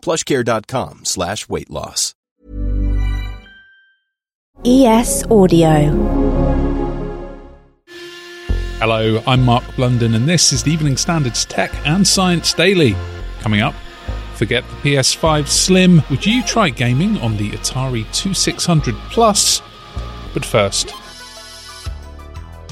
plushcare.com slash weight loss. ES Audio. Hello, I'm Mark Blunden, and this is the Evening Standards Tech and Science Daily. Coming up, forget the PS5 Slim. Would you try gaming on the Atari 2600 Plus? But first,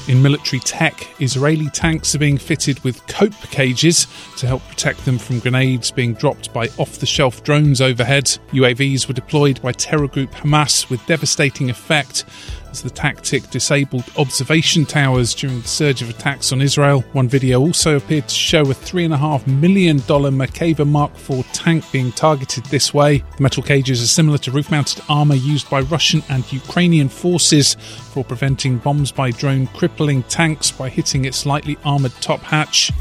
in military tech, Israeli tanks are being fitted with cope cages to help protect them from grenades being dropped by off the shelf drones overhead. UAVs were deployed by terror group Hamas with devastating effect as the tactic disabled observation towers during the surge of attacks on Israel. One video also appeared to show a $3.5 million Merkava Mark IV tank being targeted this way. The metal cages are similar to roof mounted armour used by Russian and Ukrainian forces for preventing bombs by drone crippling tanks by hitting its lightly armoured top hatch.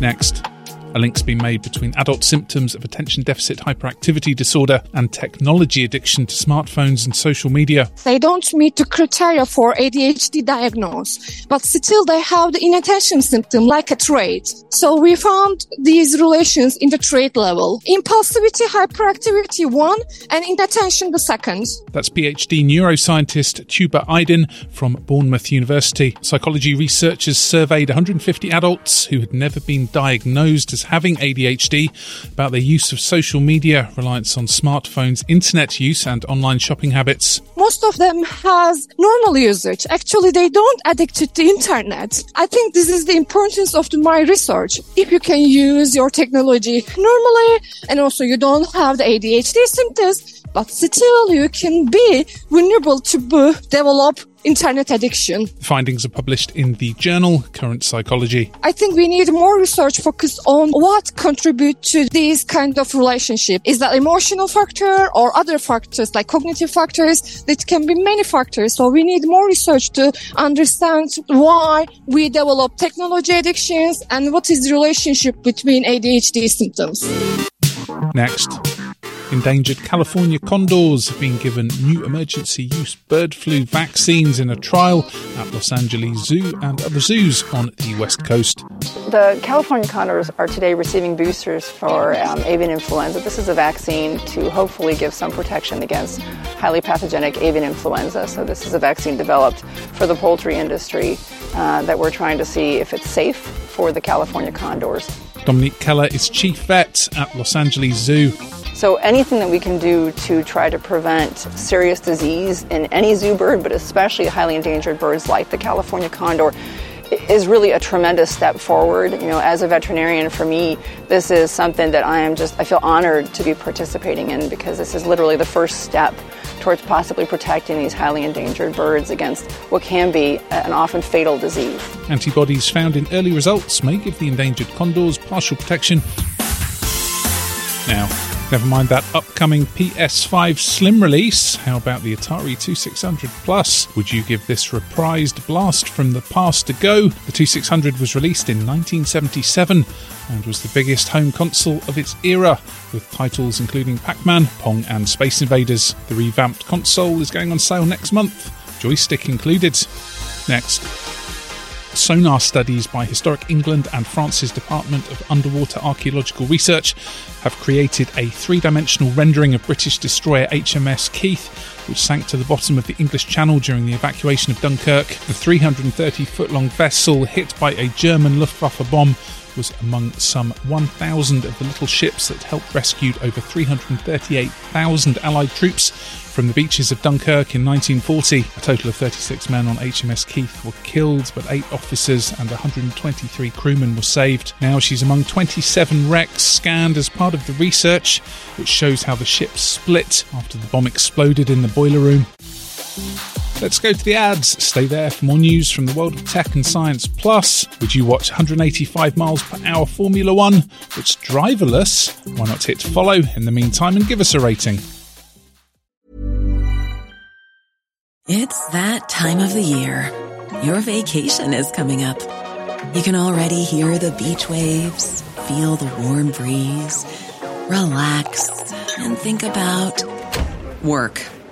Next. A link's been made between adult symptoms of attention deficit hyperactivity disorder and technology addiction to smartphones and social media. They don't meet the criteria for ADHD diagnosis, but still they have the inattention symptom like a trait. So we found these relations in the trait level. Impulsivity, hyperactivity one, and inattention the second. That's PhD neuroscientist Tuba Aydin from Bournemouth University. Psychology researchers surveyed 150 adults who had never been diagnosed as having ADHD about their use of social media, reliance on smartphones, internet use, and online shopping habits. Most of them has normal usage. Actually, they don't addict to internet. I think this is the importance of the, my research. If you can use your technology normally, and also you don't have the ADHD symptoms, but still you can be vulnerable to develop internet addiction. Findings are published in the journal Current Psychology. I think we need more research focused on what contribute to these kind of relationship. Is that emotional factor or other factors like cognitive factors? It can be many factors. So we need more research to understand why we develop technology addictions and what is the relationship between ADHD symptoms. Next. Endangered California condors have been given new emergency use bird flu vaccines in a trial at Los Angeles Zoo and other zoos on the West Coast. The California condors are today receiving boosters for um, avian influenza. This is a vaccine to hopefully give some protection against highly pathogenic avian influenza. So, this is a vaccine developed for the poultry industry uh, that we're trying to see if it's safe for the California condors. Dominique Keller is chief vet at Los Angeles Zoo. So anything that we can do to try to prevent serious disease in any zoo bird, but especially highly endangered birds like the California condor, is really a tremendous step forward. You know, as a veterinarian, for me, this is something that I am just, I feel honored to be participating in because this is literally the first step towards possibly protecting these highly endangered birds against what can be an often fatal disease. Antibodies found in early results may give the endangered condors partial protection. Now, Never mind that upcoming PS5 Slim release. How about the Atari 2600 Plus? Would you give this reprised blast from the past a go? The 2600 was released in 1977 and was the biggest home console of its era, with titles including Pac Man, Pong, and Space Invaders. The revamped console is going on sale next month, joystick included. Next. Sonar studies by Historic England and France's Department of Underwater Archaeological Research have created a three dimensional rendering of British destroyer HMS Keith, which sank to the bottom of the English Channel during the evacuation of Dunkirk. The 330 foot long vessel hit by a German Luftwaffe bomb was among some 1,000 of the little ships that helped rescue over 338,000 Allied troops from the beaches of Dunkirk in 1940. A total of 36 men on HMS Keith were killed, but eight officers and 123 crewmen were saved. Now she's among 27 wrecks scanned as part of the research, which shows how the ship split after the bomb exploded in the boiler room. Let's go to the ads. Stay there for more news from the world of tech and science. Plus, would you watch 185 miles per hour Formula One? It's driverless. Why not hit follow in the meantime and give us a rating? It's that time of the year. Your vacation is coming up. You can already hear the beach waves, feel the warm breeze, relax, and think about work.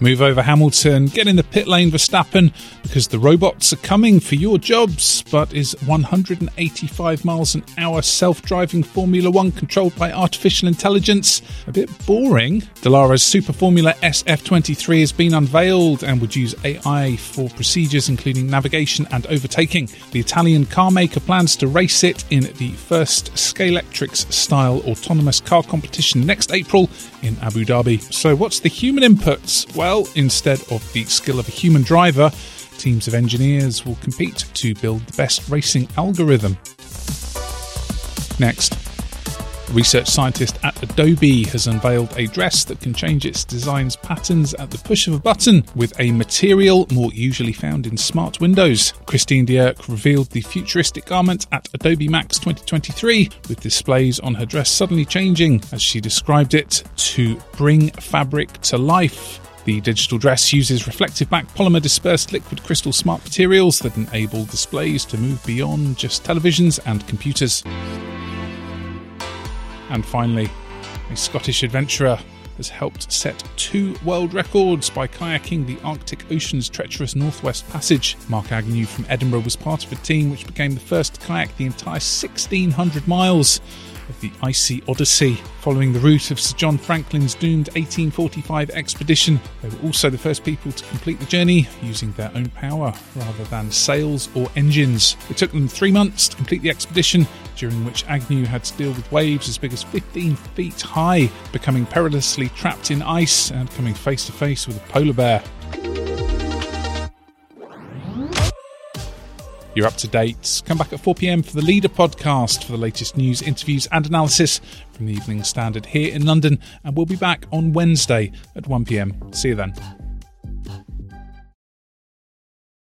Move over Hamilton, get in the pit lane Verstappen because the robots are coming for your jobs. But is 185 miles an hour self driving Formula One controlled by artificial intelligence a bit boring? Dallara's Super Formula SF23 has been unveiled and would use AI for procedures including navigation and overtaking. The Italian car maker plans to race it in the first Scalextric style autonomous car competition next April in Abu Dhabi. So, what's the human inputs? Well, well, instead of the skill of a human driver, teams of engineers will compete to build the best racing algorithm. Next, research scientist at Adobe has unveiled a dress that can change its design's patterns at the push of a button with a material more usually found in smart windows. Christine Dierk revealed the futuristic garment at Adobe Max 2023, with displays on her dress suddenly changing, as she described it, to bring fabric to life. The digital dress uses reflective back polymer dispersed liquid crystal smart materials that enable displays to move beyond just televisions and computers. And finally, a Scottish adventurer has helped set two world records by kayaking the Arctic Ocean's treacherous Northwest Passage. Mark Agnew from Edinburgh was part of a team which became the first to kayak the entire 1600 miles of the Icy Odyssey. Following the route of Sir John Franklin's doomed 1845 expedition, they were also the first people to complete the journey using their own power rather than sails or engines. It took them three months to complete the expedition, during which Agnew had to deal with waves as big as 15 feet high, becoming perilously trapped in ice and coming face to face with a polar bear. You're up to date. Come back at 4 pm for the Leader podcast for the latest news, interviews, and analysis from the Evening Standard here in London. And we'll be back on Wednesday at 1 pm. See you then.